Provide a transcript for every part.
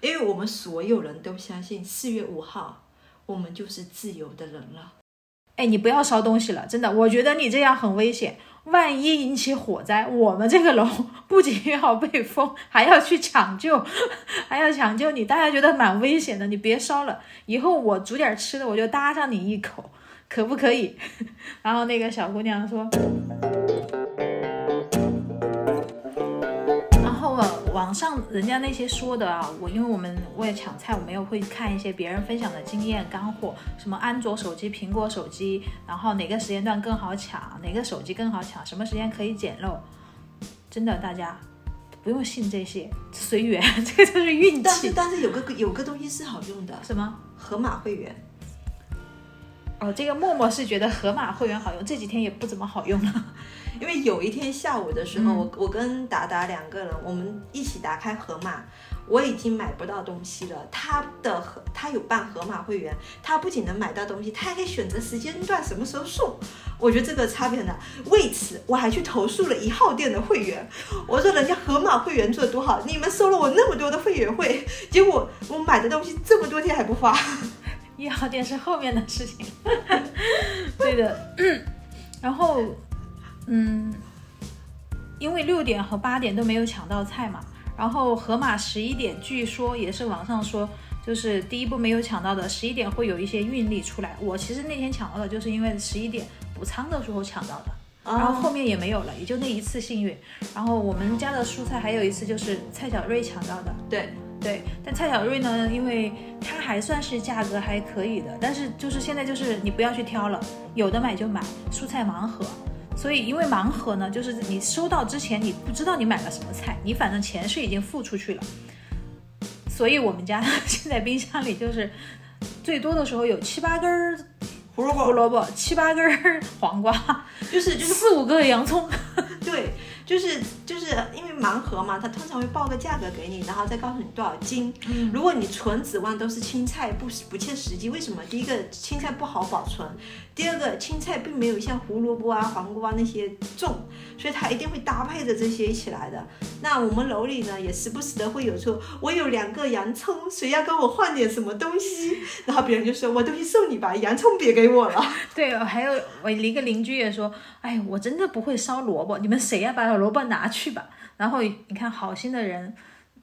因为我们所有人都相信四月五号我们就是自由的人了。哎，你不要烧东西了，真的，我觉得你这样很危险。万一引起火灾，我们这个楼 不仅要被封，还要去抢救，还要抢救你，大家觉得蛮危险的。你别烧了，以后我煮点吃的，我就搭上你一口，可不可以？然后那个小姑娘说。网上人家那些说的啊，我因为我们为了抢菜，我们又会看一些别人分享的经验干货，什么安卓手机、苹果手机，然后哪个时间段更好抢，哪个手机更好抢，什么时间可以捡漏，真的大家不用信这些，随缘，这个就是运气。但是但是有个有个东西是好用的，什么？盒马会员。哦，这个默默是觉得盒马会员好用，这几天也不怎么好用了。因为有一天下午的时候，我我跟达达两个人，我们一起打开盒马，我已经买不到东西了。他的盒他有办盒马会员，他不仅能买到东西，他还可以选择时间段什么时候送。我觉得这个差别很大。为此，我还去投诉了一号店的会员，我说人家盒马会员做的多好，你们收了我那么多的会员费，结果我买的东西这么多天还不发。一号店是后面的事情，对的，然后。嗯，因为六点和八点都没有抢到菜嘛，然后盒马十一点，据说也是网上说，就是第一步没有抢到的，十一点会有一些运力出来。我其实那天抢到的，就是因为十一点补仓的时候抢到的，然后后面也没有了，也就那一次幸运。然后我们家的蔬菜还有一次就是蔡小瑞抢到的，对对，但蔡小瑞呢，因为它还算是价格还可以的，但是就是现在就是你不要去挑了，有的买就买，蔬菜盲盒。所以，因为盲盒呢，就是你收到之前你不知道你买了什么菜，你反正钱是已经付出去了。所以我们家现在冰箱里就是最多的时候有七八根儿胡萝卜，胡萝卜七八根黄瓜，就是就是四五个洋葱，对。就是就是因为盲盒嘛，它通常会报个价格给你，然后再告诉你多少斤。如果你纯指望都是青菜，不不切实际。为什么？第一个青菜不好保存，第二个青菜并没有像胡萝卜啊、黄瓜那些重，所以它一定会搭配着这些一起来的。那我们楼里呢，也时不时的会有说，我有两个洋葱，谁要跟我换点什么东西？然后别人就说，我东西送你吧，洋葱别给我了。对，还有我一个邻居也说，哎，我真的不会烧萝卜，你们谁要把？萝卜拿去吧，然后你看好心的人，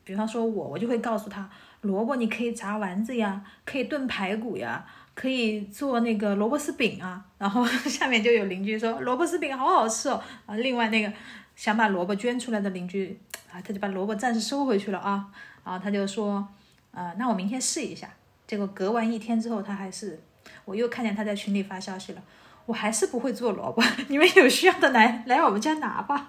比方说我，我就会告诉他，萝卜你可以炸丸子呀，可以炖排骨呀，可以做那个萝卜丝饼啊。然后 下面就有邻居说萝卜丝饼好好吃哦啊。另外那个想把萝卜捐出来的邻居啊，他就把萝卜暂时收回去了啊。然后他就说，呃，那我明天试一下。结果隔完一天之后，他还是，我又看见他在群里发消息了，我还是不会做萝卜，你们有需要的来来我们家拿吧。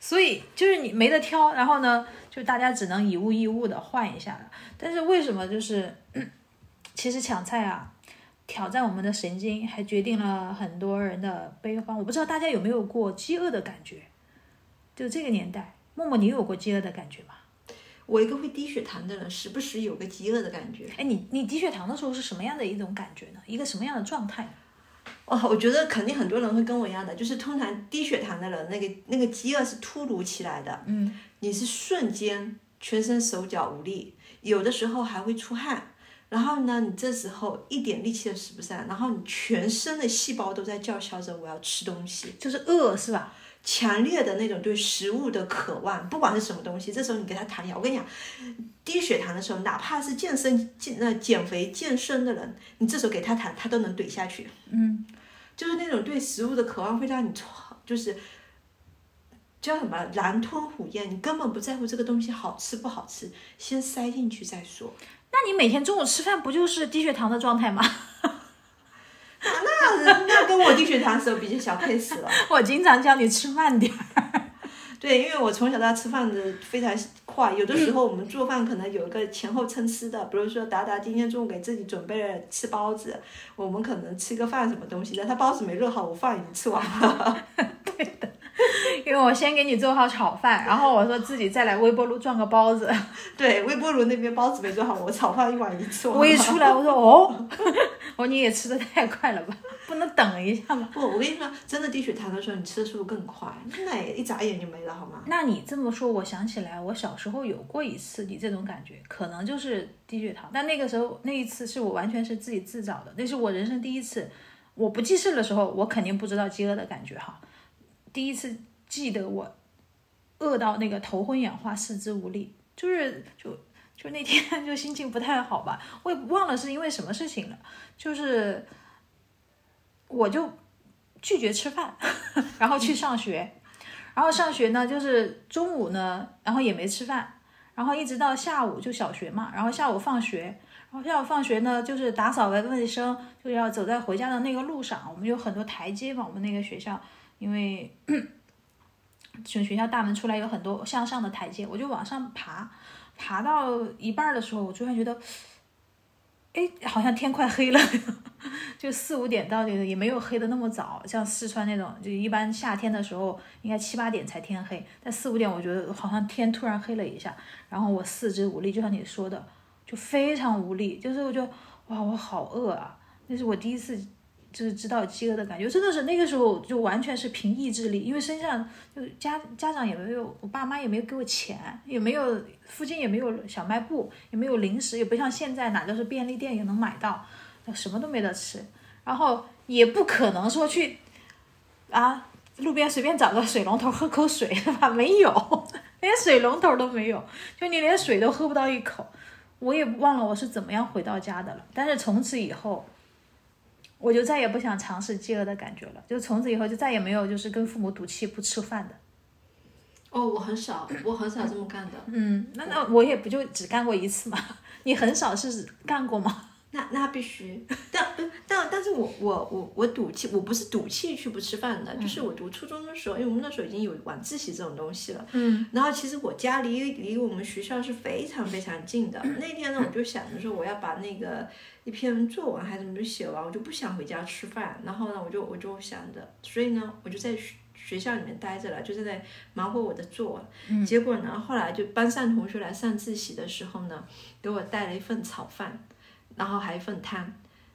所以就是你没得挑，然后呢，就大家只能以物易物的换一下了。但是为什么就是，其实抢菜啊，挑战我们的神经，还决定了很多人的悲欢。我不知道大家有没有过饥饿的感觉？就这个年代，默默，你有过饥饿的感觉吗？我一个会低血糖的人，时不时有个饥饿的感觉。哎，你你低血糖的时候是什么样的一种感觉呢？一个什么样的状态？哦，我觉得肯定很多人会跟我一样的，就是通常低血糖的人，那个那个饥饿是突如其来的，嗯，你是瞬间全身手脚无力，有的时候还会出汗，然后呢，你这时候一点力气都使不上，然后你全身的细胞都在叫嚣着我要吃东西，就是饿是吧？强烈的那种对食物的渴望，不管是什么东西，这时候你给他弹药。我跟你讲，低血糖的时候，哪怕是健身健那减肥健身的人，你这时候给他谈，他都能怼下去。嗯，就是那种对食物的渴望会让你就是叫什么狼吞虎咽，你根本不在乎这个东西好吃不好吃，先塞进去再说。那你每天中午吃饭不就是低血糖的状态吗？那那跟我低血糖的时候比较小 case 了。我经常叫你吃慢点儿。对，因为我从小到大吃饭的非常快，有的时候我们做饭可能有一个前后参差的，比如说达达今天中午给自己准备了吃包子，我们可能吃个饭什么东西的，他包子没热好，我饭已经吃完了。对的，因为我先给你做好炒饭，然后我说自己再来微波炉转个包子。对，微波炉那边包子没做好，我炒饭一碗一吃完了。我一出来，我说哦。我说你也吃的太快了吧，不能等一下吗？不，我跟你说，真的低血糖的时候，你吃的速度更快，那一眨眼就没了，好吗？那你这么说，我想起来，我小时候有过一次你这种感觉，可能就是低血糖，但那个时候那一次是我完全是自己自找的，那是我人生第一次，我不记事的时候，我肯定不知道饥饿的感觉哈，第一次记得我饿到那个头昏眼花、四肢无力，就是就。就那天 就心情不太好吧，我也忘了是因为什么事情了，就是我就拒绝吃饭，然后去上学，然后上学呢就是中午呢，然后也没吃饭，然后一直到下午就小学嘛，然后下午放学，然后下午放学呢就是打扫完卫生，就要走在回家的那个路上，我们有很多台阶嘛，我们那个学校因为 从学校大门出来有很多向上的台阶，我就往上爬。爬到一半的时候，我突然觉得，哎，好像天快黑了，就四五点到，也没有黑的那么早。像四川那种，就一般夏天的时候，应该七八点才天黑，但四五点，我觉得好像天突然黑了一下，然后我四肢无力，就像你说的，就非常无力，就是我就哇，我好饿啊！那是我第一次。就是知道饥饿的感觉，真的是那个时候就完全是凭意志力，因为身上就家家长也没有，我爸妈也没有给我钱，也没有附近也没有小卖部，也没有零食，也不像现在哪都是便利店也能买到，什么都没得吃，然后也不可能说去啊路边随便找个水龙头喝口水 是吧？没有，连水龙头都没有，就你连水都喝不到一口，我也忘了我是怎么样回到家的了，但是从此以后。我就再也不想尝试饥饿的感觉了，就从此以后就再也没有就是跟父母赌气不吃饭的。哦，我很少，我很少这么干的。嗯，那那我也不就只干过一次嘛？你很少是干过吗？那那必须，但但但是我我我我赌气，我不是赌气去不吃饭的，就是我读初中的时候，因为我们那时候已经有晚自习这种东西了。嗯。然后其实我家离离我们学校是非常非常近的。那天呢，我就想着说我要把那个一篇作文还是什么就写完，我就不想回家吃饭。然后呢，我就我就想着，所以呢，我就在学学校里面待着了，就是在忙活我的作文。嗯。结果呢，后来就班上同学来上自习的时候呢，给我带了一份炒饭。然后还一份汤，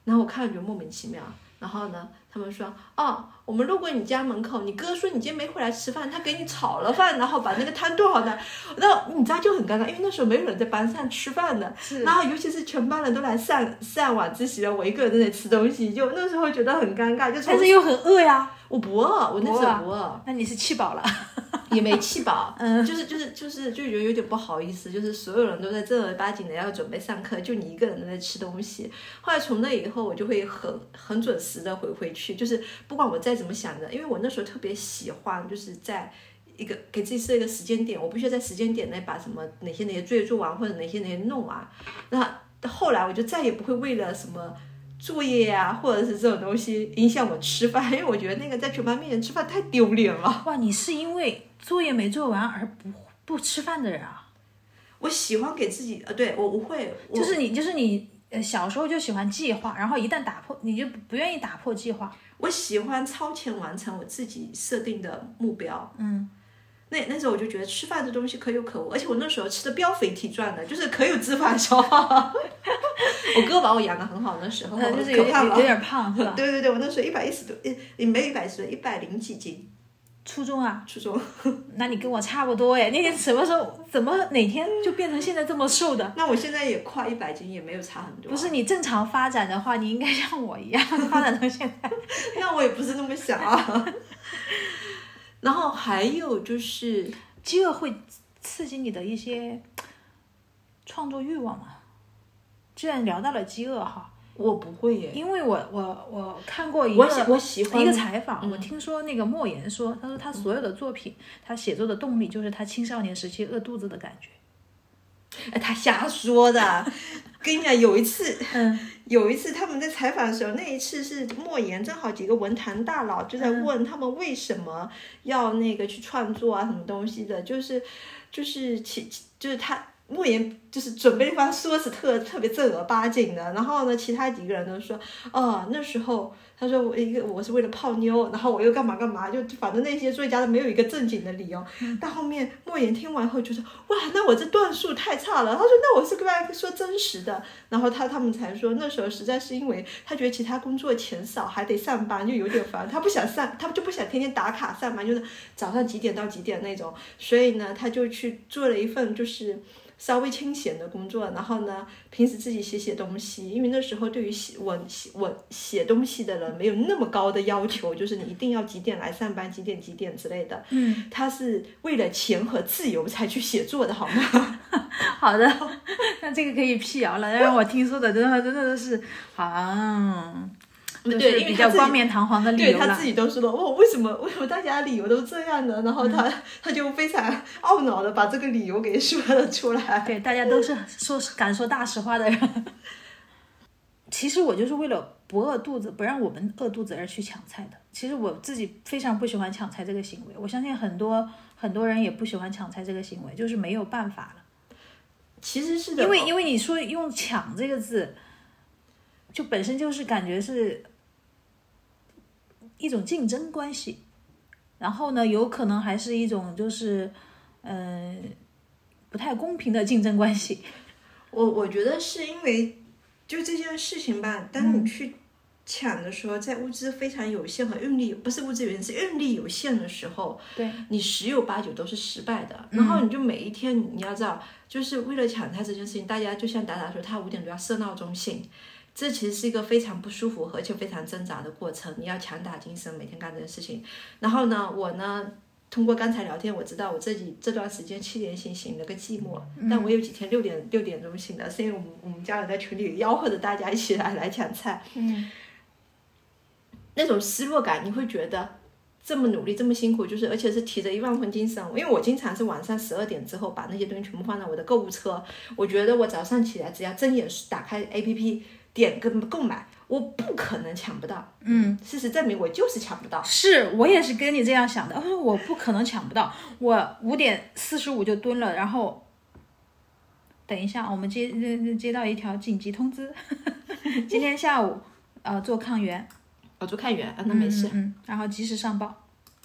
然后我看了觉得莫名其妙。然后呢，他们说，哦，我们路过你家门口，你哥说你今天没回来吃饭，他给你炒了饭，然后把那个汤炖好的。那你知道就很尴尬，因为那时候没有人在班上吃饭的，然后尤其是全班人都来上上晚自习了，我一个人在那吃东西，就那时候觉得很尴尬。就但是又很饿呀，我不饿，我那时候不饿。那你是吃饱了。也没气饱，嗯，就是就是就是就觉得有点不好意思，就是所有人都在正儿八经的要准备上课，就你一个人在吃东西。后来从那以后，我就会很很准时的回回去，就是不管我再怎么想着，因为我那时候特别喜欢，就是在一个给自己设一个时间点，我必须在时间点内把什么哪些哪些作业做完，或者哪些哪些弄完。那后来我就再也不会为了什么。作业呀，或者是这种东西影响我吃饭，因为我觉得那个在全班面前吃饭太丢脸了。哇，你是因为作业没做完而不不吃饭的人啊？我喜欢给自己，呃，对我我会，就是你，就是你，呃，小时候就喜欢计划，然后一旦打破，你就不愿意打破计划。我喜欢超前完成我自己设定的目标。嗯。那那时候我就觉得吃饭这东西可有可无，而且我那时候吃的膘肥体壮的，就是可有脂肪消耗。我哥把我养的很好，那时候就是有点有点胖，是吧？对对对，我那时候一百一十多，也没有一百十多，一百零几斤。初中啊？初中。那你跟我差不多哎，那天什么时候怎么哪天就变成现在这么瘦的？那我现在也快一百斤，也没有差很多。不是你正常发展的话，你应该像我一样发展到现在。那我也不是那么想啊。然后还有就是，饥饿会刺激你的一些创作欲望嘛？既然聊到了饥饿哈，我不会耶，因为我我我看过一个我喜欢一个采访，我听说那个莫言说，他说他所有的作品，他写作的动力就是他青少年时期饿肚子的感觉。哎，他瞎说的。跟你讲，有一次，嗯，有一次他们在采访的时候，那一次是莫言，正好几个文坛大佬就在问他们为什么要那个去创作啊，什么东西的，就是，就是其就是他莫言就是准备方说辞特特别正儿八经的，然后呢，其他几个人都说，哦，那时候他说我一个我是为了泡妞，然后我又干嘛干嘛，就反正那些作家都没有一个正经的理由。但后面莫言听完后就说，哇，那我这段数太差了。他说，那我是跟大家说真实的。然后他他们才说，那时候实在是因为他觉得其他工作钱少，还得上班，就有点烦。他不想上，他就不想天天打卡上班，就是早上几点到几点那种。所以呢，他就去做了一份就是。稍微清闲的工作，然后呢，平时自己写写东西，因为那时候对于写我写文写东西的人没有那么高的要求，就是你一定要几点来上班，几点几点之类的。嗯，他是为了钱和自由才去写作的，好吗？好的，那这个可以辟谣了，让我听说的真的真的都是啊。对，比较冠冕堂皇的理由他自己都说了，哦，为什么为什么大家理由都这样呢？然后他他就非常懊恼的把这个理由给说了出来。对，大家都是说敢说大实话的人。其实我就是为了不饿肚子，不让我们饿肚子而去抢菜的。其实我自己非常不喜欢抢菜这个行为，我相信很多很多人也不喜欢抢菜这个行为，就是没有办法了。其实是的，因为因为你说用抢这个字，就本身就是感觉是。一种竞争关系，然后呢，有可能还是一种就是，嗯，不太公平的竞争关系。我我觉得是因为就这件事情吧，当你去抢的时候，在物资非常有限和运力不是物资有限是运力有限的时候，对你十有八九都是失败的。然后你就每一天你要知道，就是为了抢菜这件事情，大家就像达达说，他五点多要设闹钟醒。这其实是一个非常不舒服而且非常挣扎的过程，你要强打精神每天干这件事情。然后呢，我呢通过刚才聊天，我知道我自己这段时间七点醒醒了个寂寞，但我有几天六点六点钟醒的，是因为我们我们家人在群里吆喝着大家一起来来抢菜。嗯，那种失落感，你会觉得这么努力这么辛苦，就是而且是提着一万分精神，因为我经常是晚上十二点之后把那些东西全部放在我的购物车，我觉得我早上起来只要睁眼打开 APP。点跟购买，我不可能抢不到。嗯，事实证明我就是抢不到。是我也是跟你这样想的，我说我不可能抢不到。我五点四十五就蹲了，然后等一下，我们接接到一条紧急通知，今天下午呃做抗原，哦做抗原啊那没事，嗯，然后及时上报。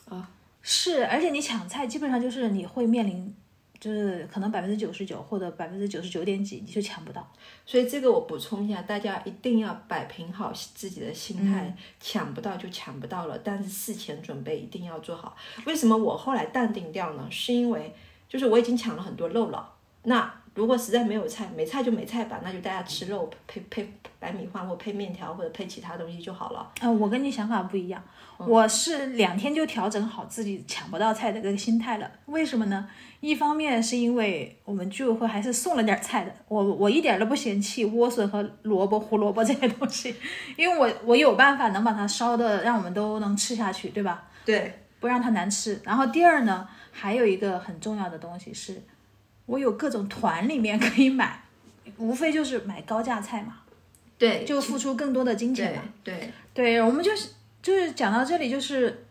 啊，是，而且你抢菜基本上就是你会面临。就是可能百分之九十九或者百分之九十九点几，你就抢不到。所以这个我补充一下，大家一定要摆平好自己的心态，抢不到就抢不到了，但是事前准备一定要做好。为什么我后来淡定掉呢？是因为就是我已经抢了很多漏了，那。如果实在没有菜，没菜就没菜吧，那就大家吃肉配配白米饭或配面条或者配其他东西就好了。呃，我跟你想法不一样，我是两天就调整好自己抢不到菜的这个心态了。为什么呢？一方面是因为我们居委会还是送了点菜的，我我一点都不嫌弃莴笋和萝卜、胡萝卜这些东西，因为我 我有办法能把它烧的让我们都能吃下去，对吧？对，不让它难吃。然后第二呢，还有一个很重要的东西是。我有各种团里面 可以买，无非就是买高价菜嘛，对，就付出更多的金钱嘛，对对，我们就是就是讲到这里，就是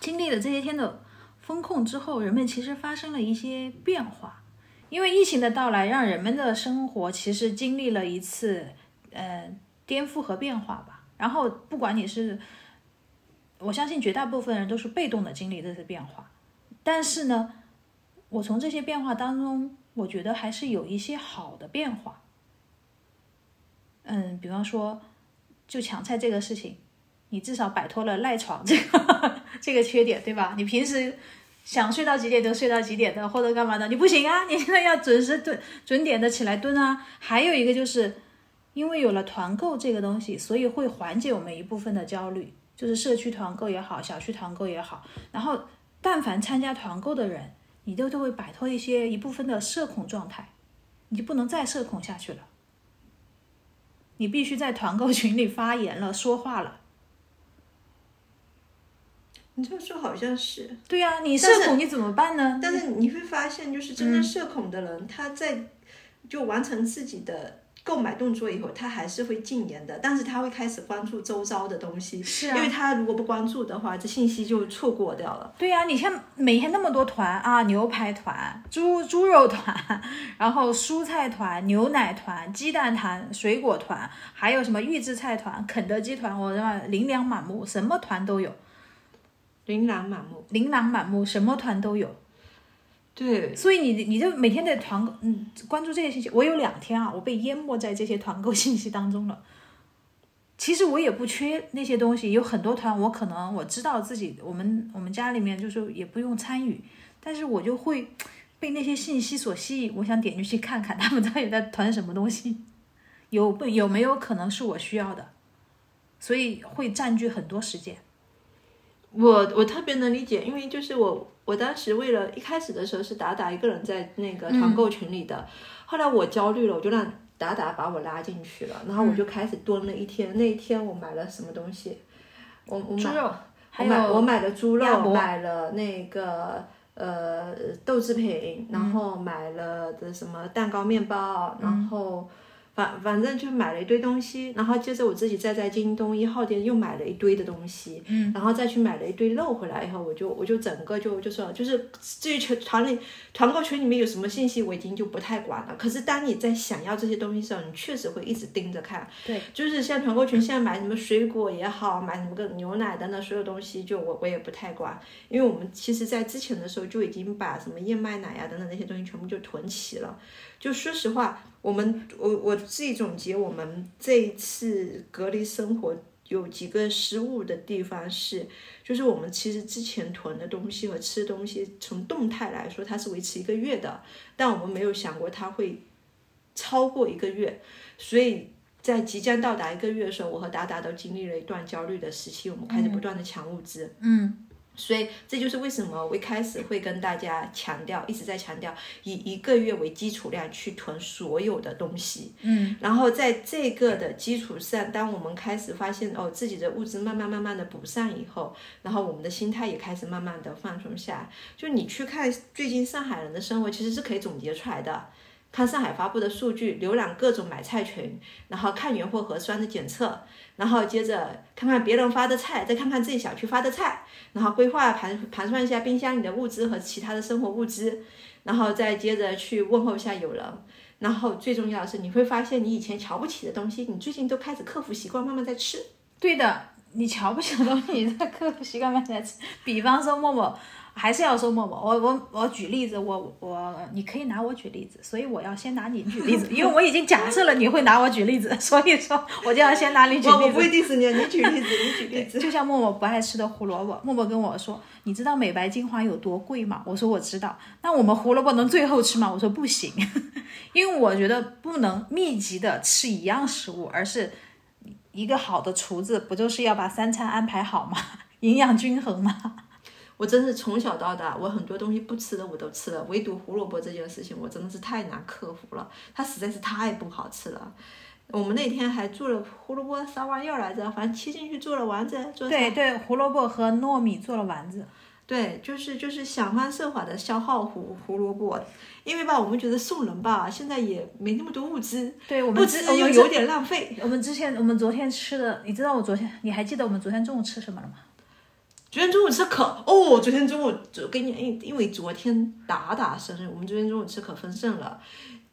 经历了这些天的风控之后，人们其实发生了一些变化，因为疫情的到来，让人们的生活其实经历了一次呃颠覆和变化吧。然后不管你是，我相信绝大部分人都是被动的经历这次变化，但是呢，我从这些变化当中。我觉得还是有一些好的变化，嗯，比方说，就抢菜这个事情，你至少摆脱了赖床这个 这个缺点，对吧？你平时想睡到几点就睡到几点的，或者干嘛的，你不行啊！你现在要准时蹲准点的起来蹲啊！还有一个就是，因为有了团购这个东西，所以会缓解我们一部分的焦虑，就是社区团购也好，小区团购也好，然后但凡参加团购的人。你都都会摆脱一些一部分的社恐状态，你就不能再社恐下去了。你必须在团购群里发言了，说话了。你这么说好像是对呀，你社恐你怎么办呢？但是你会发现，就是真正社恐的人，他在就完成自己的购买动作以后，他还是会禁言的，但是他会开始关注周遭的东西，是啊因为他如果不关注的话，这信息就错过掉了。对呀、你像每天那么多团啊，牛排团、猪猪肉团，然后蔬菜团、牛奶团、鸡蛋团、水果团，还有什么预制菜团、肯德基团，我他妈琳琅满目，什么团都有，琳琅满目，琳琅满目，什么团都有。对，所以你你就每天在团购，嗯，关注这些信息。我有两天啊，我被淹没在这些团购信息当中了。其实我也不缺那些东西，有很多团我可能我知道自己我们我们家里面就是也不用参与，但是我就会被那些信息所吸引，我想点进去看看他们 到底在团什么东西，有不有没有可能是我需要的，所以会占据很多时间。我我特别能理解，因为就是我我当时为了一开始的时候是达达一个人在那个团购群里的，后来我焦虑了，我就让达达把我拉进去了，然后我就开始蹲了一天。那一天我买了什么东西？我我买猪肉，还我买我买了猪肉，买了那个呃豆制品，然嗯后买了的什么蛋糕、面包，然后反反正就买了一堆东西，然后接着我自己再在京东一号店又买了一堆的东西，嗯，然后再去买了一堆肉回来以后，我就我就整个就就说就是至于群团里团购群里面有什么信息，我已经就不太管了。可是当你在想要这些东西的时候，你确实会一直盯着看。对，就是像团购群现在买什么水果也好，买什么个牛奶等等所有东西，就我我也不太管，因为我们其实在之前的时候就已经把什么燕麦奶呀、等等那些东西全部就囤齐了。就说实话，我们我我自己总结，我们这一次隔离生活有几个失误的地方是，就是我们其实之前囤的东西和吃的东西，从动态来说它是维持一个月的，但我们没有想过它会超过一个月，所以。在即将到达一个月的时候，我和达达都经历了一段焦虑的时期，我们开始不断的抢物资。嗯，所以这就是为什么我一开始会跟大家强调，一直在强调以一个月为基础量去囤所有的东西。嗯，然后在这个的基础上，当我们开始发现哦自己的物资慢慢慢慢的补上以后，然后我们的心态也开始慢慢的放松下来。就你去看最近上海人的生活，其实是可以总结出来的。看上海发布的数据，浏览各种买菜群，然后看原货核酸的检测，然后接着看看别人发的菜，再看看自己小区发的菜，然后规划盘盘算一下冰箱里的物资和其他的生活物资，然后再接着去问候一下友人。然后最重要的是，你会发现你以前瞧不起的东西，你最近都开始克服习惯，慢慢在吃。对的，你瞧不起的东西，你在克服习惯慢慢在吃。比方说默默，还是要说默默。我我我举例子，我我你可以拿我举例子，所以我要先拿你举例子，因为我已经假设了你会拿我举例子，所以说我就要先拿你举例子。我我不会 diss 你，你举例子，你举例子。就像默默不爱吃的胡萝卜，默默跟我说：“你知道美白精华有多贵吗？”我说：“我知道。”那我们胡萝卜能最后吃吗？我说不行，因为我觉得不能密集的吃一样食物，而是一个好的厨子不就是要把三餐安排好吗？营养均衡吗？我真是从小到大，我很多东西不吃的我都吃了，唯独胡萝卜这件事情，我真的是太难克服了，它实在是太不好吃了。我们那天还做了胡萝卜啥玩意儿来着？反正切进去做了丸子，做对对，胡萝卜和糯米做了丸子。对，就是就是想方设法的消耗胡胡萝卜，因为吧，我们觉得送人吧，现在也没那么多物资，对我们之我们之吃又有点浪费。我们之前我们昨天吃的，你知道我昨天你还记得我们昨天中午吃什么了吗？昨天中午吃可哦，昨天中午就给你因因为昨天达达生日，我们昨天中午吃可丰盛了，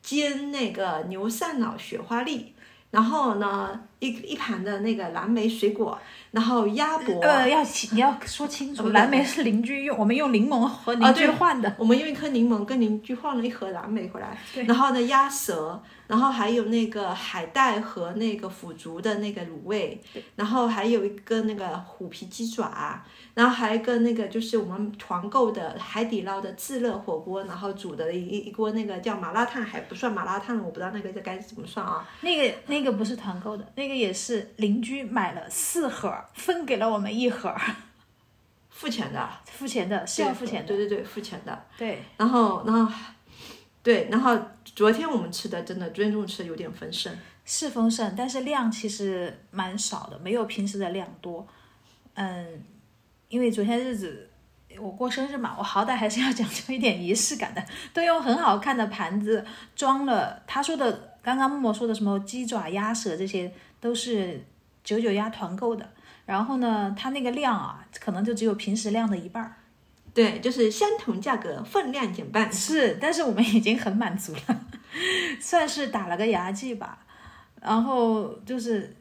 煎那个牛上脑雪花粒，然后呢一一盘的那个蓝莓水果，然后鸭脖，呃，要你要说清楚，蓝莓是邻居用，我们用柠檬和邻居换的。我们用一颗柠檬跟邻居换了一盒蓝莓回来，然后呢鸭舌，然后还有那个海带和那个腐竹的那个卤味，然后还有一个那个虎皮鸡爪，然后还有一个那个就是我们团购的海底捞的自热火锅，然后煮的一一一锅那个叫麻辣烫，还不算麻辣烫，我不知道那个该怎么算啊。那个那个不是团购的，那个也是邻居买了四盒，分给了我们一盒，付钱的，付钱的是要付钱的。对对对，付钱的。对，然后然后对，然后昨天我们吃的真的，昨天中午吃的有点丰盛。是丰盛，但是量其实蛮少的，没有平时的量多。嗯，因为昨天日子我过生日嘛，我好歹还是要讲究一点仪式感的，都用很好看的盘子装了。他说的刚刚默默说的什么鸡爪、鸭舌，这些都是九九鸭团购的。然后呢，它那个量啊，可能就只有平时量的一半儿。对，就是相同价格，分量减半。是，但是我们已经很满足了，算是打了个牙祭吧。然后就是，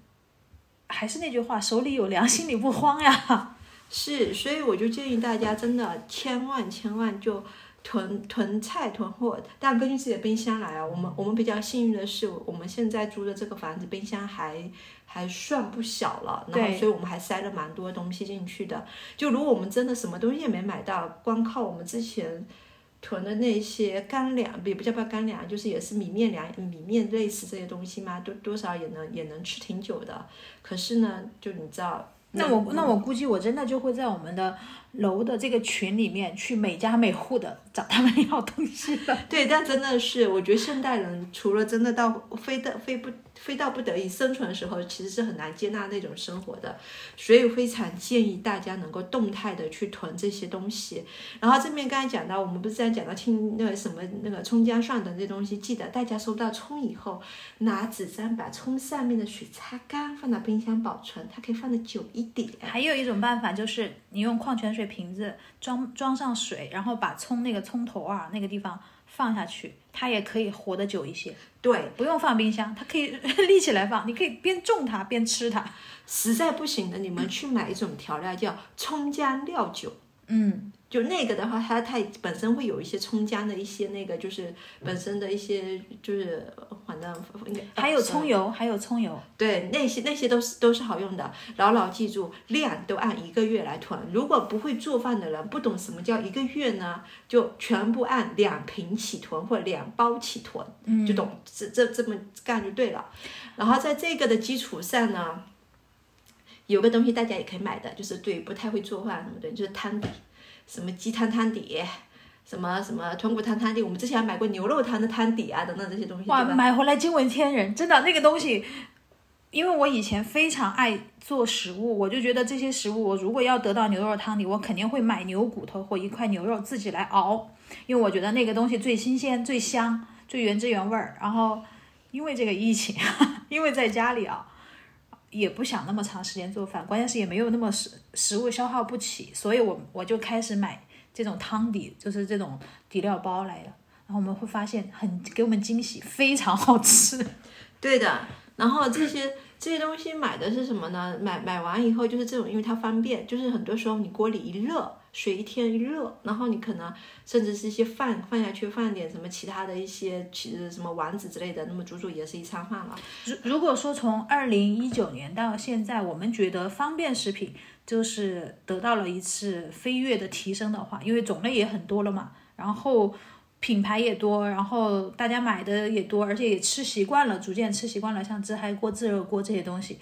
还是那句话，手里有粮，心里不慌呀。是，所以我就建议大家真的千万千万就囤囤菜囤货，但根据自己的冰箱来啊。我们我们比较幸运的是，我们现在租的这个房子冰箱还还算不小了，然后所以我们还塞了蛮多东西进去的。就如果我们真的什么东西也没买到，光靠我们之前。囤的那些干粮，也不叫不叫干粮，就是也是米面粮、米面类似这些东西嘛，多多少也能也能吃挺久的。可是呢，就你知道，那我那我估计我真的就会在我们的楼的这个群里面去每家每户的找他们 要东西了。对，但真的是，我觉得现代人除了真的到非的非不非到不得已生存的时候，其实是很难接纳那种生活的，所以非常建议大家能够动态的去囤这些东西。然后这边刚才讲到，我们不是在讲到青那个什么那个葱姜蒜等这东西，记得大家收到葱以后，拿纸张把葱上面的水擦干，放到冰箱保存，它可以放得久一点。还有一种办法就是你用矿泉水瓶子装装上水，然后把葱那个葱头啊那个地方放下去，它也可以活得久一些。对，不用放冰箱，它可以 立起来放，你可以边种它边吃它。实在不行的，你们去买一种调料叫葱姜料酒。嗯，就那个的话，它它本身会有一些葱姜的一些那个，就是本身的一些就是反正应该还有葱油，还有葱油。对那些那些都是都是好用的。牢牢记住，量都按一个月来囤。如果不会做饭的人，不懂什么叫一个月呢，就全部按两瓶起囤或者两包起囤，嗯就懂这这这么干就对了。然后在这个的基础上呢。有个东西大家也可以买的，就是对不太会做饭什么的，就是汤底，什么鸡汤汤底，什么什么豚骨汤汤底，我们之前还买过牛肉汤的汤底啊等等这些东西，哇，买回来惊为天人，真的那个东西，因为我以前非常爱做食物，我就觉得这些食物我如果要得到牛肉汤底，我肯定会买牛骨头或一块牛肉自己来熬，因为我觉得那个东西最新鲜、最香、最原汁原味儿。然后因为这个疫情，因为在家里啊。也不想那么长时间做饭，关键是也没有那么食食物消耗不起，所以我我就开始买这种汤底，就是这种底料包来了。然后我们会发现很给我们惊喜，非常好吃。对的。然后这些这些东西买的是什么呢？买买完以后就是这种，因为它方便，就是很多时候你锅里一热，水一天一热，然后你可能甚至是一些饭放下去，放点什么其他的一些其实什么丸子之类的，那么煮煮也是一餐饭了。如如果说从二零一九年到现在，我们觉得方便食品就是得到了一次飞跃的提升的话，因为种类也很多了嘛，然后品牌也多，然后大家买的也多，而且也吃习惯了，逐渐吃习惯了，像自嗨锅、自热锅这些东西，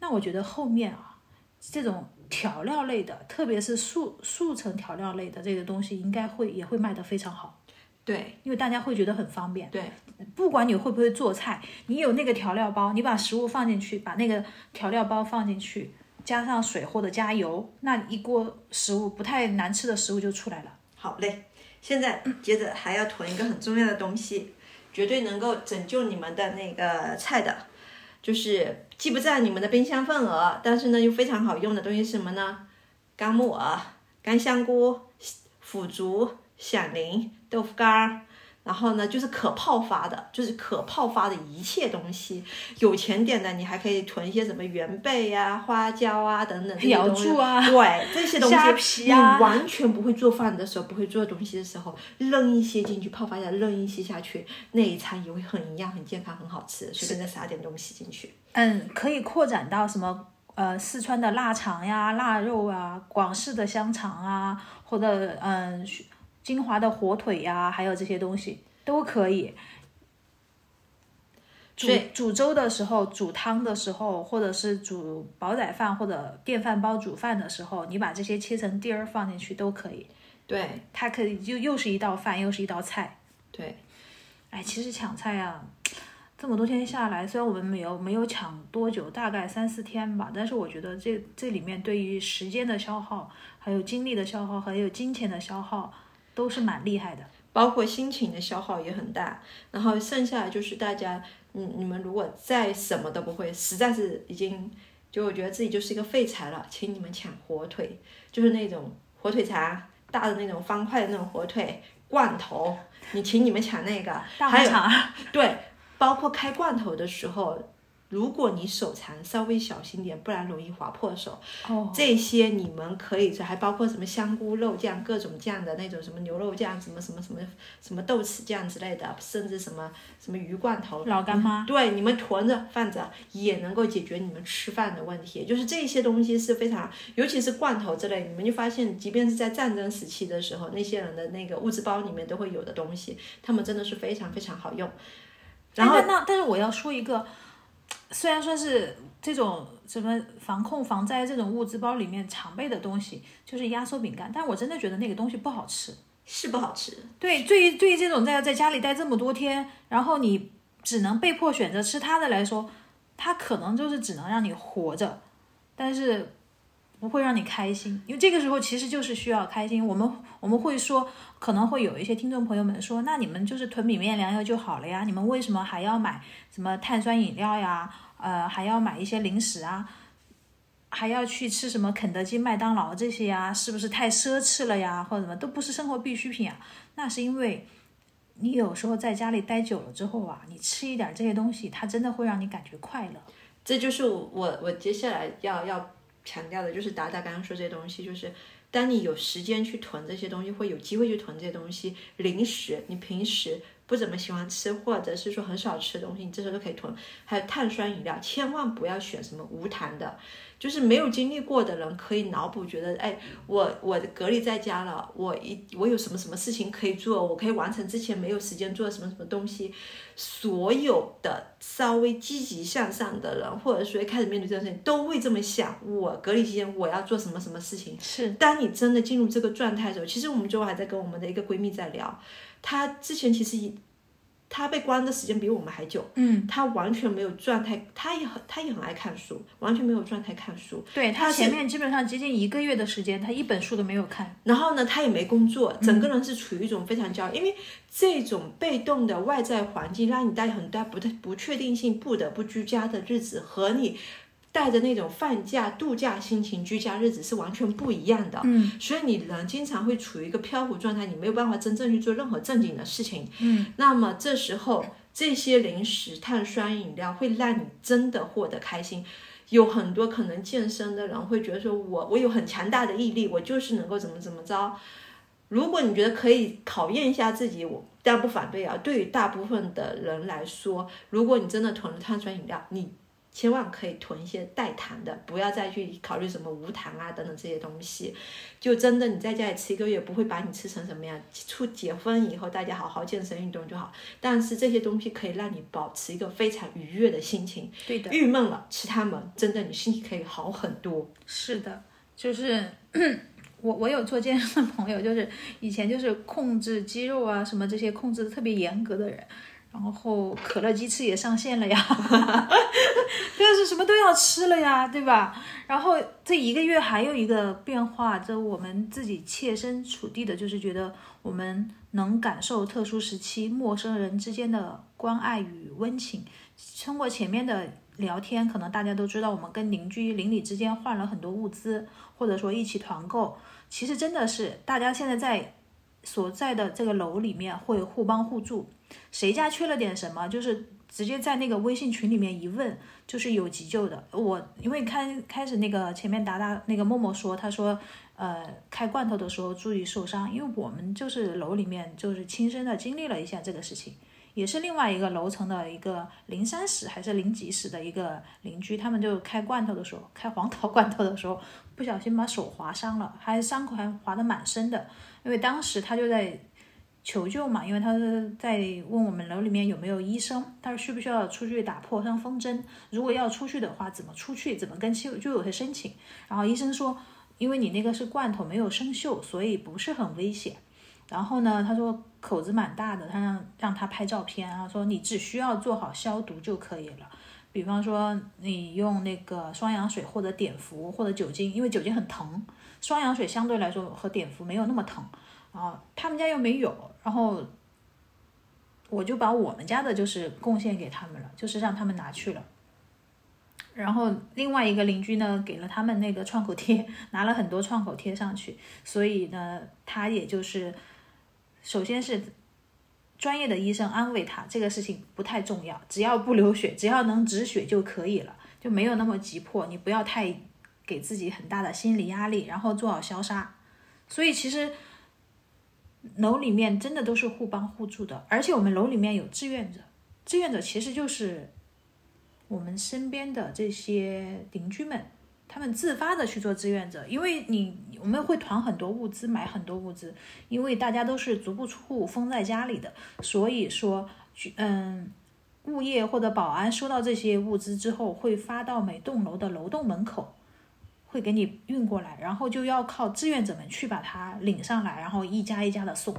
那我觉得后面啊，这种调料类的，特别是速速成调料类的这个东西，应该会也会卖得非常好，对因为大家会觉得很方便。对，不管你会不会做菜，你有那个调料包，你把食物放进去，把那个调料包放进去，加上水或者加油，那一锅食物不太难吃的食物就出来了。好嘞。现在接着还要囤一个很重要的东西，绝对能够拯救你们的那个菜的，就是既不占你们的冰箱份额，但是呢又非常好用的东西是什么呢？干木耳、干香菇、腐竹、响铃、豆腐干儿。然后呢，就是可泡发的，就是可泡发的一切东西。有钱点的，你还可以囤一些什么元贝呀、花椒啊等等这些东西。对这些东西，虾皮啊你完全不会做饭的时候，不会做东西的时候，扔一些进去泡发一下，扔一些下去，那一餐也会很营养、很健康、很好吃。随便再撒点东西进去。嗯，可以扩展到什么？呃，四川的腊肠呀、腊肉啊，广式的香肠啊，或者嗯，金华的火腿呀，还有这些东西都可以。煮煮粥的时候、煮汤的时候，或者是煮煲仔饭或者电饭煲煮饭的时候，你把这些切成丁儿放进去都可以。对它可以就又是一道饭，又是一道菜。对，哎，其实抢菜啊，这么多天下来，虽然我们没有没有抢多久，大概三四天吧，但是我觉得这这里面对于时间的消耗，还有精力的消耗，还有金钱的消耗，都是蛮厉害的。包括心情的消耗也很大。然后剩下的就是大家，你，你们如果再什么都不会，实在是已经就我觉得自己就是一个废柴了，请你们抢火腿，就是那种火腿肠，大的那种方块的那种火腿罐头，你请你们抢那个，还有对，包括开罐头的时候。如果你手残，稍微小心点，不然容易划破手。哦，这些你们可以，还包括什么香菇肉酱、各种酱的那种，什么牛肉酱、什么什么什么什么豆豉酱之类的，甚至什么什么鱼罐头。老干妈。对，你们囤着放着，也能够解决你们吃饭的问题。就是这些东西是非常，尤其是罐头之类，你们就发现，即便是在战争时期的时候，那些人的那个物资包里面都会有的东西，他们真的是非常非常好用。然后，那但是我要说一个。虽然说是这种什么防控防灾这种物资包里面常备的东西，就是压缩饼干，但我真的觉得那个东西不好吃，是不好吃。对，对于对于这种在在家里待这么多天，然后你只能被迫选择吃它的来说，它可能就是只能让你活着，但是。不会让你开心，因为这个时候其实就是需要开心。我们我们会说，可能会有一些听众朋友们说，那你们就是囤米面粮油就好了呀，你们为什么还要买什么碳酸饮料呀？呃，还要买一些零食啊？还要去吃什么肯德基、麦当劳这些呀？是不是太奢侈了呀？或者什么都不是生活必需品啊？那是因为你有时候在家里待久了之后啊，你吃一点这些东西，它真的会让你感觉快乐。这就是我我接下来要要。强调的就是达达刚刚说这些东西，就是当你有时间去囤这些东西，会有机会去囤这些东西。零食，你平时不怎么喜欢吃，或者是说很少吃的东西，你这时候都可以囤。还有碳酸饮料，千万不要选什么无糖的。就是没有经历过的人可以脑补，觉得哎，我我隔离在家了，我一我有什么什么事情可以做，我可以完成之前没有时间做什么什么东西。所有的稍微积极向上的人，或者说开始面对这件事情，都会这么想：我隔离期间我要做什么什么事情。是，当你真的进入这个状态的时候，其实我们最后还在跟我们的一个闺蜜在聊，她之前其实他被关的时间比我们还久，嗯，他完全没有状态，他也很他也很爱看书，完全没有状态看书。对他前面基本上接近一个月的时间，他一本书都没有看。然后呢，他也没工作，整个人是处于一种非常焦虑，因为这种被动的外在环境让你带很大不太不确定性，不得不居家的日子和你。带着那种放假度假心情居家日子是完全不一样的，嗯，所以你人经常会处于一个漂浮状态，你没有办法真正去做任何正经的事情，嗯，那么这时候这些零食、碳酸饮料会让你真的获得开心。有很多可能健身的人会觉得说，我我有很强大的毅力，我就是能够怎么怎么着。如果你觉得可以考验一下自己，我当然不反对啊。对于大部分的人来说，如果你真的囤了碳酸饮料，你。千万可以囤一些代糖的，不要再去考虑什么无糖啊等等这些东西。就真的你在家里吃一个月，不会把你吃成什么样。出结婚以后，大家好好健身运动就好。但是这些东西可以让你保持一个非常愉悦的心情。对的，郁闷了吃它们，真的你心情可以好很多。是的，就是我我有做健身的朋友，就是以前就是控制肌肉啊什么这些控制的特别严格的人。然后可乐鸡翅也上线了呀，就是什么都要吃了呀，对吧？然后这一个月还有一个变化，这我们自己切身处地的，就是觉得我们能感受特殊时期陌生人之间的关爱与温情。通过前面的聊天，可能大家都知道，我们跟邻居邻里之间换了很多物资，或者说一起团购。其实真的是大家现在在所在的这个楼里面会互帮互助。谁家缺了点什么，就是直接在那个微信群里面一问，就是有急救的。我因为开开始那个前面达达那个默默说，他说，呃，开罐头的时候注意受伤，因为我们就是楼里面就是亲身的经历了一下这个事情，也是另外一个楼层的一个零三室还是零几室的一个邻居，他们就开罐头的时候，开黄桃罐头的时候，不小心把手划伤了，还伤口还划得蛮深的，因为当时他就在。求救嘛，因为他是在问我们楼里面有没有医生，他说需不需要出去打破伤风针？如果要出去的话，怎么出去？怎么跟救救友会申请？然后医生说，因为你那个是罐头，没有生锈，所以不是很危险。然后呢，他说口子蛮大的，他让让他拍照片，然后说你只需要做好消毒就可以了。比方说你用那个双氧水或者碘伏或者酒精，因为酒精很疼，双氧水相对来说和碘伏没有那么疼。啊，他们家又没有，然后我就把我们家的就是贡献给他们了，就是让他们拿去了。然后另外一个邻居呢，给了他们那个创口贴，拿了很多创口贴上去，所以呢，他也就是，首先是专业的医生安慰他，这个事情不太重要，只要不流血，只要能止血就可以了，就没有那么急迫，你不要太给自己很大的心理压力，然后做好消杀。所以其实楼里面真的都是互帮互助的，而且我们楼里面有志愿者，志愿者其实就是我们身边的这些邻居们，他们自发的去做志愿者，因为你我们会团很多物资，买很多物资，因为大家都是足不出户，封在家里的，所以说，嗯，物业或者保安收到这些物资之后，会发到每栋楼的楼栋门口。会给你运过来，然后就要靠志愿者们去把它领上来，然后一家一家的送。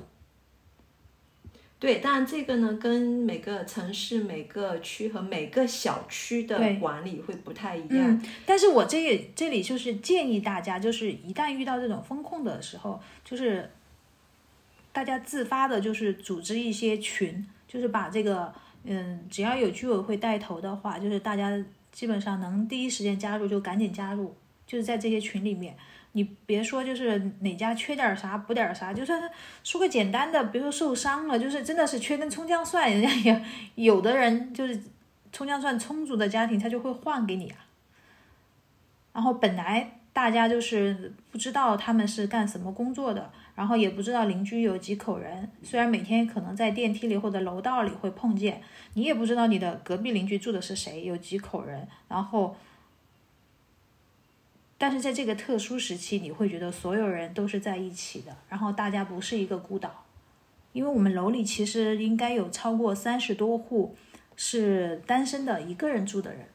对，当然这个呢，跟每个城市、每个区和每个小区的管理会不太一样。嗯，但是我这里这里就是建议大家，就是一旦遇到这种风控的时候，就是大家自发的，就是组织一些群，就是把这个，嗯，只要有居委会带头的话，就是大家基本上能第一时间加入就赶紧加入，就是在这些群里面。你别说，就是哪家缺点啥补点啥，就算是说个简单的，比如说受伤了，就是真的是缺根葱姜蒜，人家也有的人就是葱姜蒜充足的家庭，他就会换给你啊。然后本来大家就是不知道他们是干什么工作的，然后也不知道邻居有几口人。虽然每天可能在电梯里或者楼道里会碰见，你也不知道你的隔壁邻居住的是谁，有几口人。然后，但是在这个特殊时期，你会觉得所有人都是在一起的，然后大家不是一个孤岛。因为我们楼里其实应该有超过三十多户是单身的一个人住的人。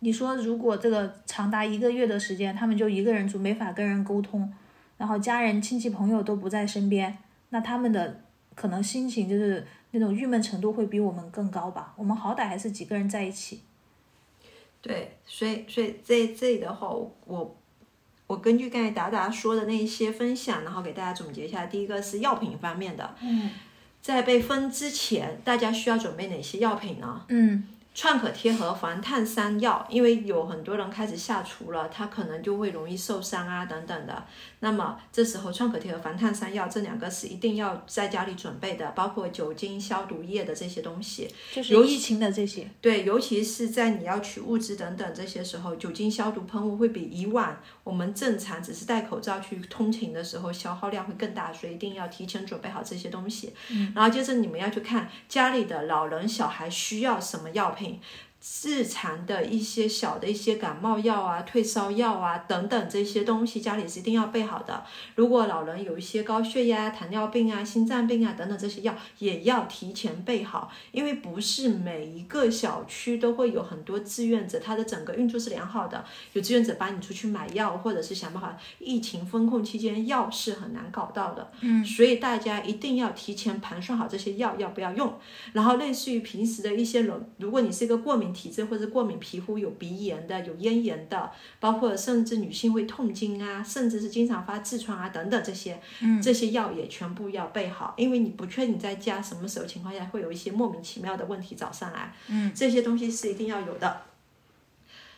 你说，如果这个长达一个月的时间，他们就一个人住，没法跟人沟通，然后家人、亲戚、朋友都不在身边，那他们的可能心情就是那种郁闷程度会比我们更高吧？我们好歹还是几个人在一起。对，所以所以这这里的话，我我根据刚才达达说的那一些分享，然后给大家总结一下。第一个是药品方面的，嗯在被分之前，大家需要准备哪些药品呢？嗯创可贴和防烫伤药，因为有很多人开始下厨了，他可能就会容易受伤啊等等的。那么这时候创可贴和防烫伤药这两个是一定要在家里准备的，包括酒精、消毒液的这些东西。就是油疫情的这些，对，尤其是在你要取物资等等这些时候，酒精消毒喷雾会比以往我们正常只是戴口罩去通勤的时候消耗量会更大，所以一定要提前准备好这些东西。嗯，然后接着你们要去看家里的老人、小孩需要什么药品。日常的一些小的一些感冒药啊、退烧药啊等等这些东西，家里是一定要备好的。如果老人有一些高血压、糖尿病啊、心脏病啊等等这些药，也要提前备好，因为不是每一个小区都会有很多志愿者，他的整个运作是良好的。有志愿者帮你出去买药，或者是想办法。疫情封控期间，药是很难搞到的，嗯，所以大家一定要提前盘算好这些药要不要用。然后类似于平时的一些人，如果你是一个过敏体质或者过敏皮肤有鼻炎的、有咽炎的，包括甚至女性会痛经啊，甚至是经常发痔疮啊等等这些，嗯，这些药也全部要备好，因为你不确定你在家什么时候情况下会有一些莫名其妙的问题找上来，嗯，这些东西是一定要有的。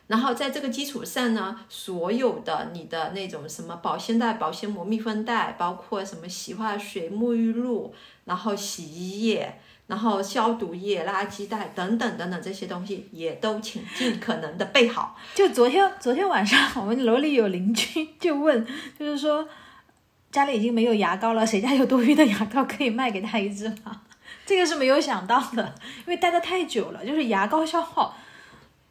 然后在这个基础上呢，所有的你的那种什么保鲜袋、保鲜膜、密封袋，包括什么洗发水、沐浴露，然后洗衣液。然后消毒液、垃圾袋等等等等这些东西也都请尽可能的备好。就昨天昨天晚上，我们楼里有邻居就问，就是说家里已经没有牙膏了，谁家有多余的牙膏可以卖给他一支吗？这个是没有想到的，因为待的太久了，就是牙膏消耗。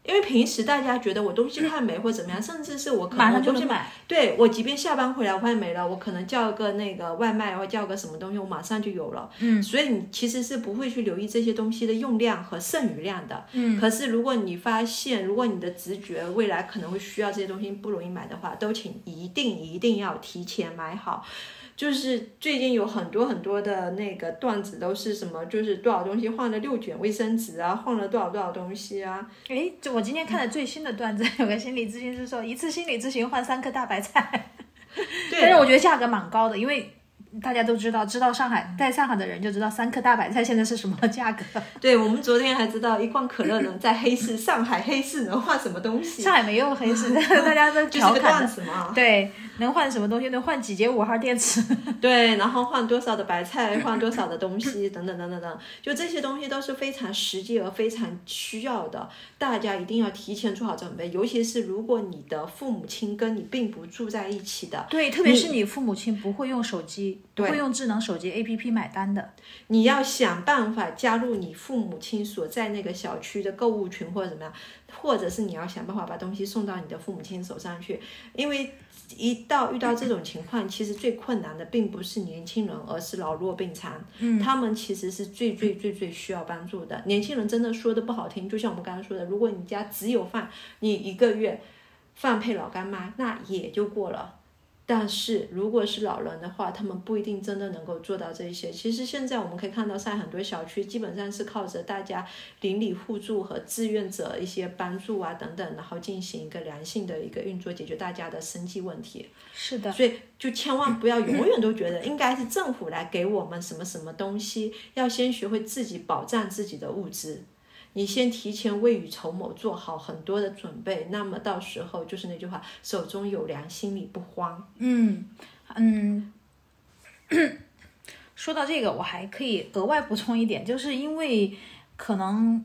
因为平时大家觉得我东西快没或怎么样，甚至是我可能马上我东西就能买，对我即便下班回来我快没了，我可能叫个那个外卖或叫个什么东西，我马上就有了。嗯，所以你其实是不会去留意这些东西的用量和剩余量的。嗯，可是如果你发现，如果你的直觉未来可能会需要这些东西不容易买的话，都请一定一定要提前买好。就是最近有很多很多的那个段子都是什么，就是多少东西换了六卷卫生纸啊，换了多少多少东西啊。诶，就我今天看的最新的段子，有个心理咨询师说，一次心理咨询换三颗大白菜，对但是我觉得价格蛮高的，因为大家都知道，知道上海在上海的人就知道三颗大白菜现在是什么价格。对我们昨天还知道一罐可乐能在黑市上海黑市能换什么东西，上海没有黑市，大家都调侃的。段子嘛。对，能换什么东西？能换几节五号电池？对，然后换多少的白菜，换多少的东西，等等等等等，就这些东西都是非常实际而非常需要的，大家一定要提前做好准备，尤其是如果你的父母亲跟你并不住在一起的，对，特别是你父母亲不会用手机，不会用智能手机 APP 买单的。你要想办法加入你父母亲所在那个小区的购物群或者怎么样，或者是你要想办法把东西送到你的父母亲手上去，因为一到遇到这种情况，其实最困难的并不是年轻人，而是老弱病残，嗯，他们其实是最最最最需要帮助的。年轻人真的说的不好听，就像我们刚刚说的，如果你家只有饭，你一个月饭配老干妈，那也就过了。但是如果是老人的话，他们不一定真的能够做到这些。其实现在我们可以看到，在很多小区基本上是靠着大家邻里互助和志愿者一些帮助啊等等，然后进行一个良性的一个运作，解决大家的生计问题。是的，所以就千万不要永远都觉得应该是政府来给我们什么什么东西，要先学会自己保障自己的物资。你先提前未雨绸缪，做好很多的准备，那么到时候就是那句话，手中有粮，心里不慌。嗯嗯。说到这个，我还可以额外补充一点，就是因为可能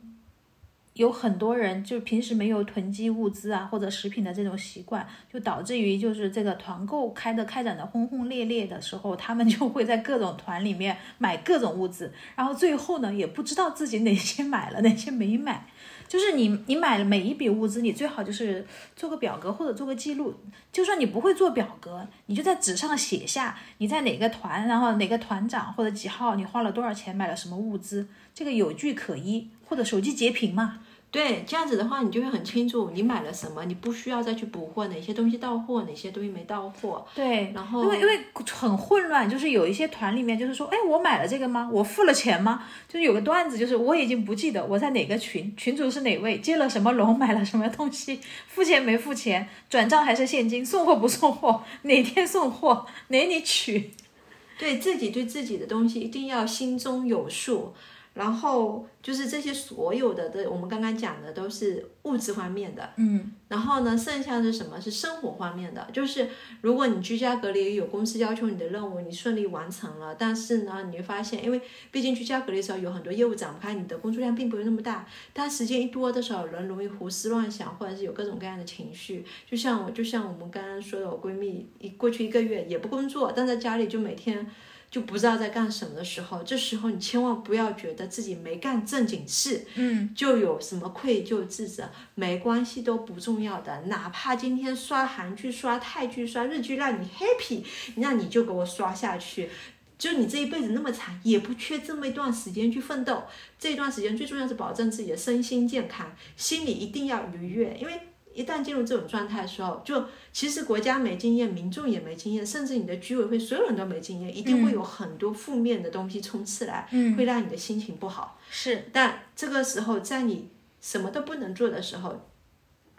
有很多人就平时没有囤积物资啊或者食品的这种习惯，就导致于就是这个团购开的开展的轰轰烈烈的时候，他们就会在各种团里面买各种物资，然后最后呢也不知道自己哪些买了，哪些没买。就是你，你买了每一笔物资，你最好就是做个表格或者做个记录。就算你不会做表格，你就在纸上写下你在哪个团，然后哪个团长或者几号，你花了多少钱买了什么物资，这个有据可依，或者手机截屏嘛。对，这样子的话，你就会很清楚你买了什么，你不需要再去补货，哪些东西到货，哪些东西没到货。对，然后因为因为很混乱，就是有一些团里面就是说，哎，我买了这个吗？我付了钱吗？就是有个段子，就是我已经不记得我在哪个群，群主是哪位，接了什么龙，买了什么东西，付钱没付钱，转账还是现金，送货不送货，哪天送货，哪里取。对自己对自己的东西一定要心中有数。然后就是这些所有的的，我们刚刚讲的都是物质方面的，嗯，然后呢，剩下是什么？是生活方面的，就是如果你居家隔离有公司要求你的任务，你顺利完成了，但是呢，你会发现，因为毕竟居家隔离的时候有很多业务展不开，你的工作量并不会那么大，但时间一多的时候，人容易胡思乱想，或者是有各种各样的情绪。就像我，就像我们刚刚说的，我闺蜜一过去一个月也不工作，但在家里就每天。就不知道在干什么的时候，这时候你千万不要觉得自己没干正经事，嗯，就有什么愧疚自责，没关系，都不重要的。哪怕今天刷韩剧、刷泰剧、刷日剧让你 happy，那你就给我刷下去。就你这一辈子那么长，也不缺这么一段时间去奋斗。这段时间最重要是保证自己的身心健康，心里一定要愉悦，因为。一旦进入这种状态的时候，就其实国家没经验，民众也没经验，甚至你的居委会所有人都没经验，一定会有很多负面的东西冲刺来，嗯会让你的心情不好。是，但这个时候，在你什么都不能做的时候，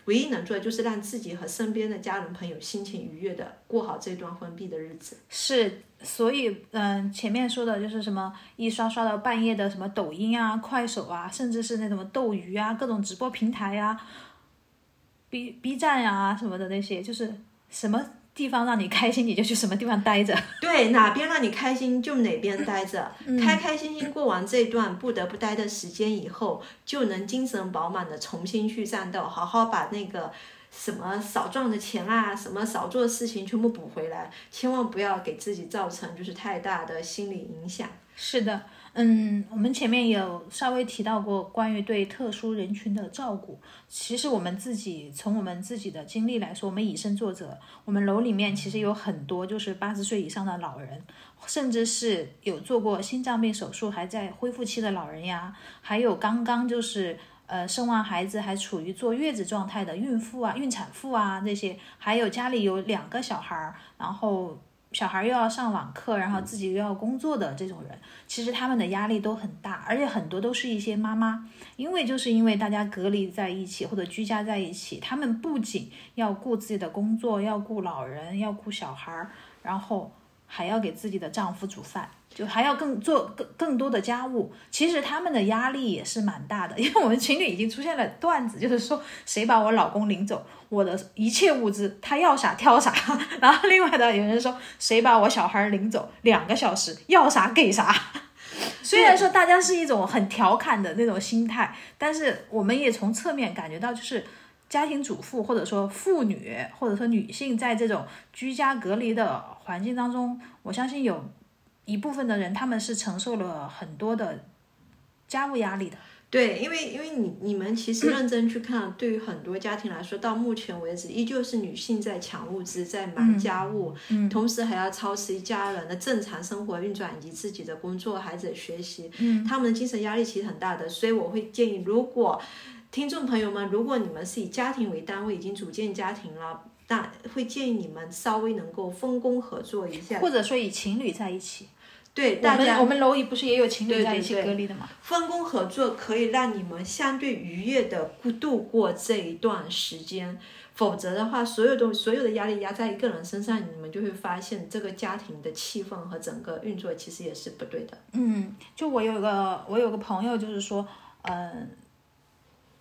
唯一能做的就是让自己和身边的家人朋友心情愉悦的过好这段封闭的日子。是，所以嗯，前面说的就是什么一刷刷到半夜的什么抖音啊、快手啊，甚至是那什么斗鱼啊、各种直播平台呀、B B 站呀、什么的那些，就是什么地方让你开心，你就去什么地方待着。对，哪边让你开心就哪边待着，开开心心过完这段不得不待的时间以后，就能精神饱满的重新去战斗，好好把那个什么少赚的钱啊，什么少做的事情全部补回来，千万不要给自己造成就是太大的心理影响。是的，嗯，我们前面有稍微提到过关于对特殊人群的照顾。其实我们自己从我们自己的经历来说，我们以身作则。我们楼里面其实有很多就是八十岁以上的老人，甚至是有做过心脏病手术还在恢复期的老人呀，还有刚刚就是呃生完孩子还处于坐月子状态的孕妇啊、孕产妇啊这些，还有家里有两个小孩儿，然后。小孩又要上网课，然后自己又要工作的这种人，其实他们的压力都很大，而且很多都是一些妈妈，因为就是因为大家隔离在一起或者居家在一起，他们不仅要顾自己的工作，要顾老人，要顾小孩儿，然后还要给自己的丈夫煮饭，就还要更做更更多的家务。其实他们的压力也是蛮大的，因为我们群里已经出现了段子，就是说谁把我老公领走，我的一切物资他要啥挑啥。然后另外的有人说谁把我小孩领走，两个小时要啥给啥。虽然说大家是一种很调侃的那种心态，但是我们也从侧面感觉到，就是家庭主妇或者说妇女或者说女性在这种居家隔离的环境当中，我相信有一部分的人他们是承受了很多的家务压力的。对，因为因为你你们其实认真去看，对于很多家庭来说，到目前为止依旧是女性在抢物资，在忙家务，嗯同时还要操持一家人的正常生活运转以及自己的工作、孩子的学习，嗯，他们的精神压力其实很大的。所以我会建议，如果听众朋友们，如果你们是以家庭为单位，已经组建家庭了，那会建议你们稍微能够分工合作一下，或者说以情侣在一起。对我大家们我们楼里不是也有情侣在一起隔离的吗？分工合作可以让你们相对愉悦的度过这一段时间，否则的话，所有东所有的压力压在一个人身上，你们就会发现这个家庭的气氛和整个运作其实也是不对的。嗯，就我有个我有个朋友，就是说，嗯、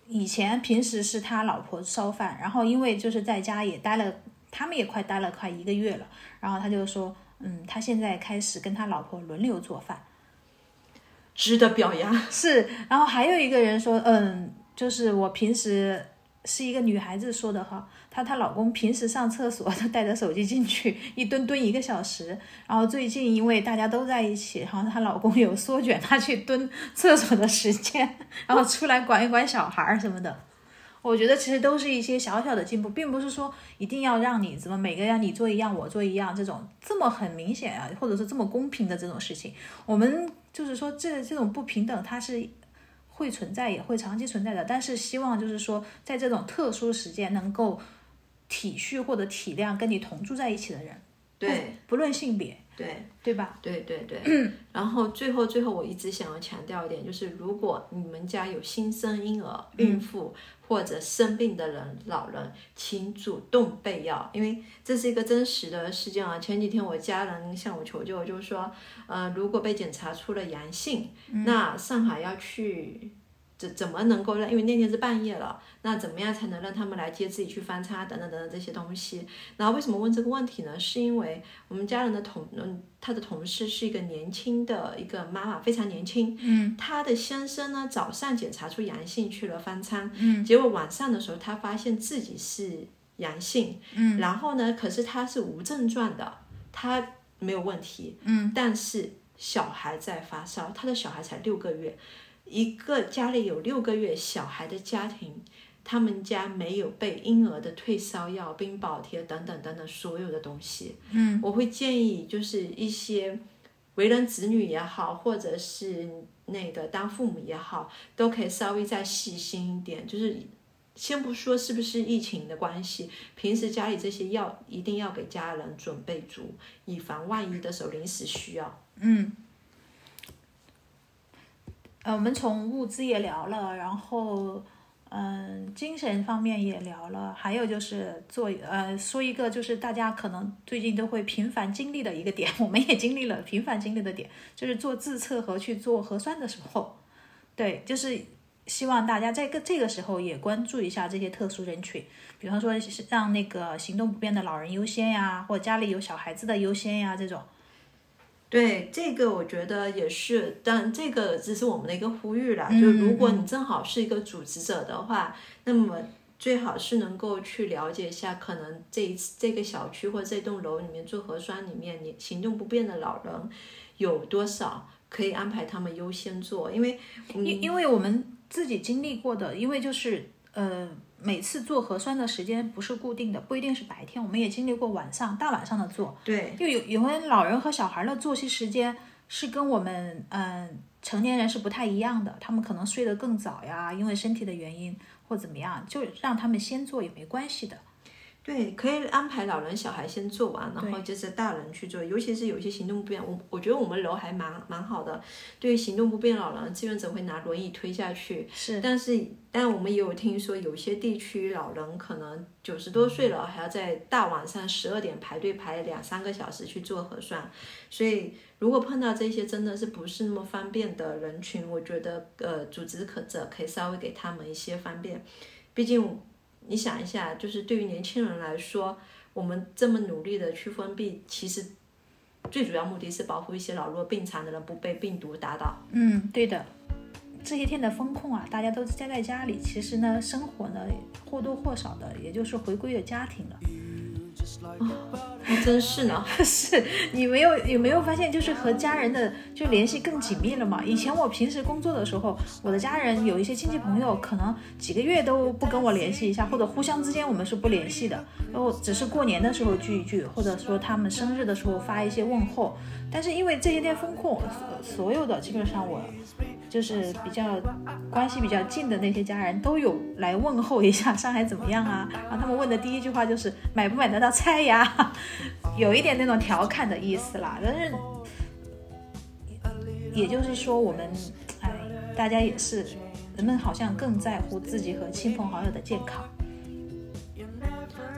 以前平时是他老婆烧饭，然后因为就是在家也待了，他们也快待了快一个月了，然后他就说，嗯，他现在开始跟他老婆轮流做饭。值得表扬。是，然后还有一个人说，嗯，就是我平时是一个女孩子说的哈，她她老公平时上厕所 都带着手机进去，一蹲蹲一个小时。然后最近因为大家都在一起，然后她老公有缩减她去蹲厕所的时间，然后出来管一管小孩儿什么的。我觉得其实都是一些小小的进步，并不是说一定要让你怎么每个让你做一样，我做一样这种这么很明显啊，或者是这么公平的这种事情。我们就是说这这种不平等，它是会存在，也会长期存在的。但是希望就是说，在这种特殊时间，能够体恤或者体谅跟你同住在一起的人，对。不论性别，对对吧？对对对。然后最后最后，我一直想要强调一点，就是如果你们家有新生婴儿、孕妇。或者生病的人、老人，请主动备药，因为这是一个真实的事件啊。前几天我家人向我求救，就是说，呃，如果被检查出了阳性，那上海要去怎怎么能够让？因为那天是半夜了，那怎么样才能让他们来接自己去翻餐等等等等这些东西？然后为什么问这个问题呢？是因为我们家人的同嗯，他的同事是一个年轻的一个妈妈，非常年轻，嗯，她的先生呢早上检查出阳性去了翻餐，嗯，结果晚上的时候他发现自己是阳性，嗯，然后呢，可是他是无症状的，他没有问题，嗯，但是小孩在发烧，他的小孩才六个月，一个家里有六个月小孩的家庭。他们家没有备婴儿的退烧药、冰宝贴等等等等所有的东西。嗯，我会建议就是一些为人子女也好，或者是那个当父母也好，都可以稍微再细心一点。就是先不说是不是疫情的关系，平时家里这些药一定要给家人准备足，以防万一的时候临时需要。嗯，呃，我们从物资也聊了，然后嗯，精神方面也聊了，还有就是做呃说一个就是大家可能最近都会频繁经历的一个点，我们也经历了频繁经历的点，就是做自测和去做核酸的时候，对，就是希望大家在个这个时候也关注一下这些特殊人群，比方说让那个行动不便的老人优先呀，或家里有小孩子的优先呀这种。对这个，我觉得也是，但这个只是我们的一个呼吁啦。嗯就如果你正好是一个组织者的话，那么最好是能够去了解一下，可能这一次这个小区或这栋楼里面做核酸里面，你行动不便的老人有多少，可以安排他们优先做，因为因因为我们自己经历过的，因为就是呃，每次做核酸的时间不是固定的，不一定是白天，我们也经历过晚上大晚上的做。对，就有有些老人和小孩的作息时间是跟我们嗯、成年人是不太一样的，他们可能睡得更早呀，因为身体的原因或怎么样，就让他们先做也没关系的。对，可以安排老人、小孩先做完，然后就是大人去做。尤其是有些行动不便，我我觉得我们楼还蛮蛮好的。对于行动不便老人，志愿者会拿轮椅推下去。是，但是但我们也有听说，有些地区老人可能九十多岁了，还要在大晚上十二点排队排两三个小时去做核酸。所以如果碰到这些真的是不是那么方便的人群，我觉得呃，组织可者可以稍微给他们一些方便，毕竟。你想一下，就是对于年轻人来说，我们这么努力的去封闭，其实最主要目的是保护一些老弱病残的人不被病毒打倒。嗯，对的。这些天的风控啊，大家都待在家里，其实呢，生活呢或多或少的，也就是回归了家庭了。还真是呢，是你没有有没有发现，就是和家人的就联系更紧密了嘛？以前我平时工作的时候，我的家人有一些亲戚朋友，可能几个月都不跟我联系一下，或者互相之间我们是不联系的，然后只是过年的时候聚一聚，或者说他们生日的时候发一些问候。但是因为这些天风控，所有的基本上我。就是比较关系比较近的那些家人都有来问候一下上海怎么样啊？然后他们问的第一句话就是买不买得到菜呀？有一点那种调侃的意思啦。但是也就是说，我们哎，大家也是，人们好像更在乎自己和亲朋好友的健康。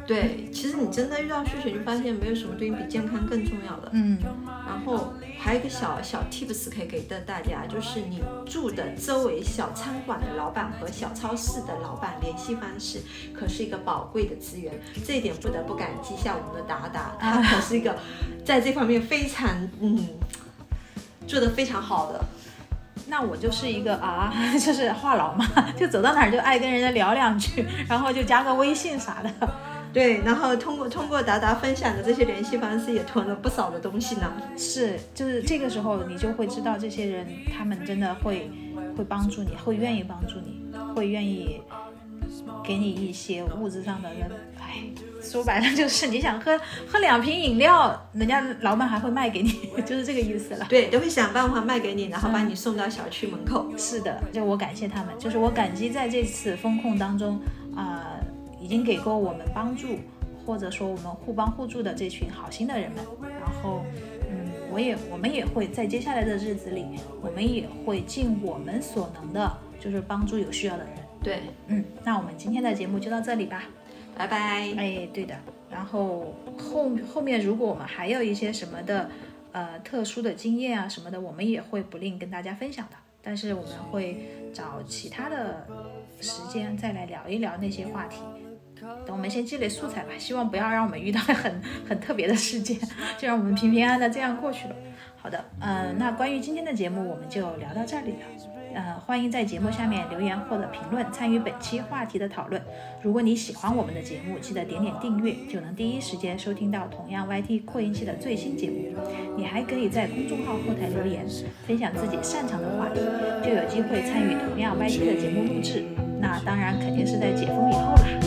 对，其实你真的遇到需求，就发现没有什么对你比健康更重要的。嗯，然后还有一个小小 tips 可以给到大家，就是你住的周围小餐馆的老板和小超市的老板联系方式，可是一个宝贵的资源。这一点不得不感激一下我们的达达，他可是一个 在这方面非常嗯做的非常好的。那我就是一个啊，就是话痨嘛，就走到哪儿就爱跟人家聊两句，然后就加个微信啥的。对，然后通过通过达达分享的这些联系方式，也囤了不少的东西呢。是，就是这个时候你就会知道，这些人他们真的会会帮助你，会愿意帮助你，会愿意给你一些物质上的。哎，说白了就是你想喝喝两瓶饮料，人家老板还会卖给你，就是这个意思了。对，都会想办法卖给你，然后把你送到小区门口。是的，就我感谢他们，就是我感激在这次风控当中啊。已经给过我们帮助，或者说我们互帮互助的这群好心的人们，然后，嗯，我也我们也会在接下来的日子里，我们也会尽我们所能的，就是帮助有需要的人。对，嗯，那我们今天的节目就到这里吧，拜拜。哎，对的，然后后后面如果我们还有一些什么的，呃，特殊的经验啊什么的，我们也会不吝跟大家分享的。但是我们会找其他的时间再来聊一聊那些话题。等我们先积累素材吧，希望不要让我们遇到很很特别的事件，就让我们平平安安的这样过去了。好的，嗯，那关于今天的节目我们就聊到这里了。呃，欢迎在节目下面留言或者评论，参与本期话题的讨论。如果你喜欢我们的节目，记得点点订阅，就能第一时间收听到同样 YT 扩音器的最新节目。你还可以在公众号后台留言，分享自己擅长的话题，就有机会参与同样 YT 的节目录制。那当然肯定是在解封以后了。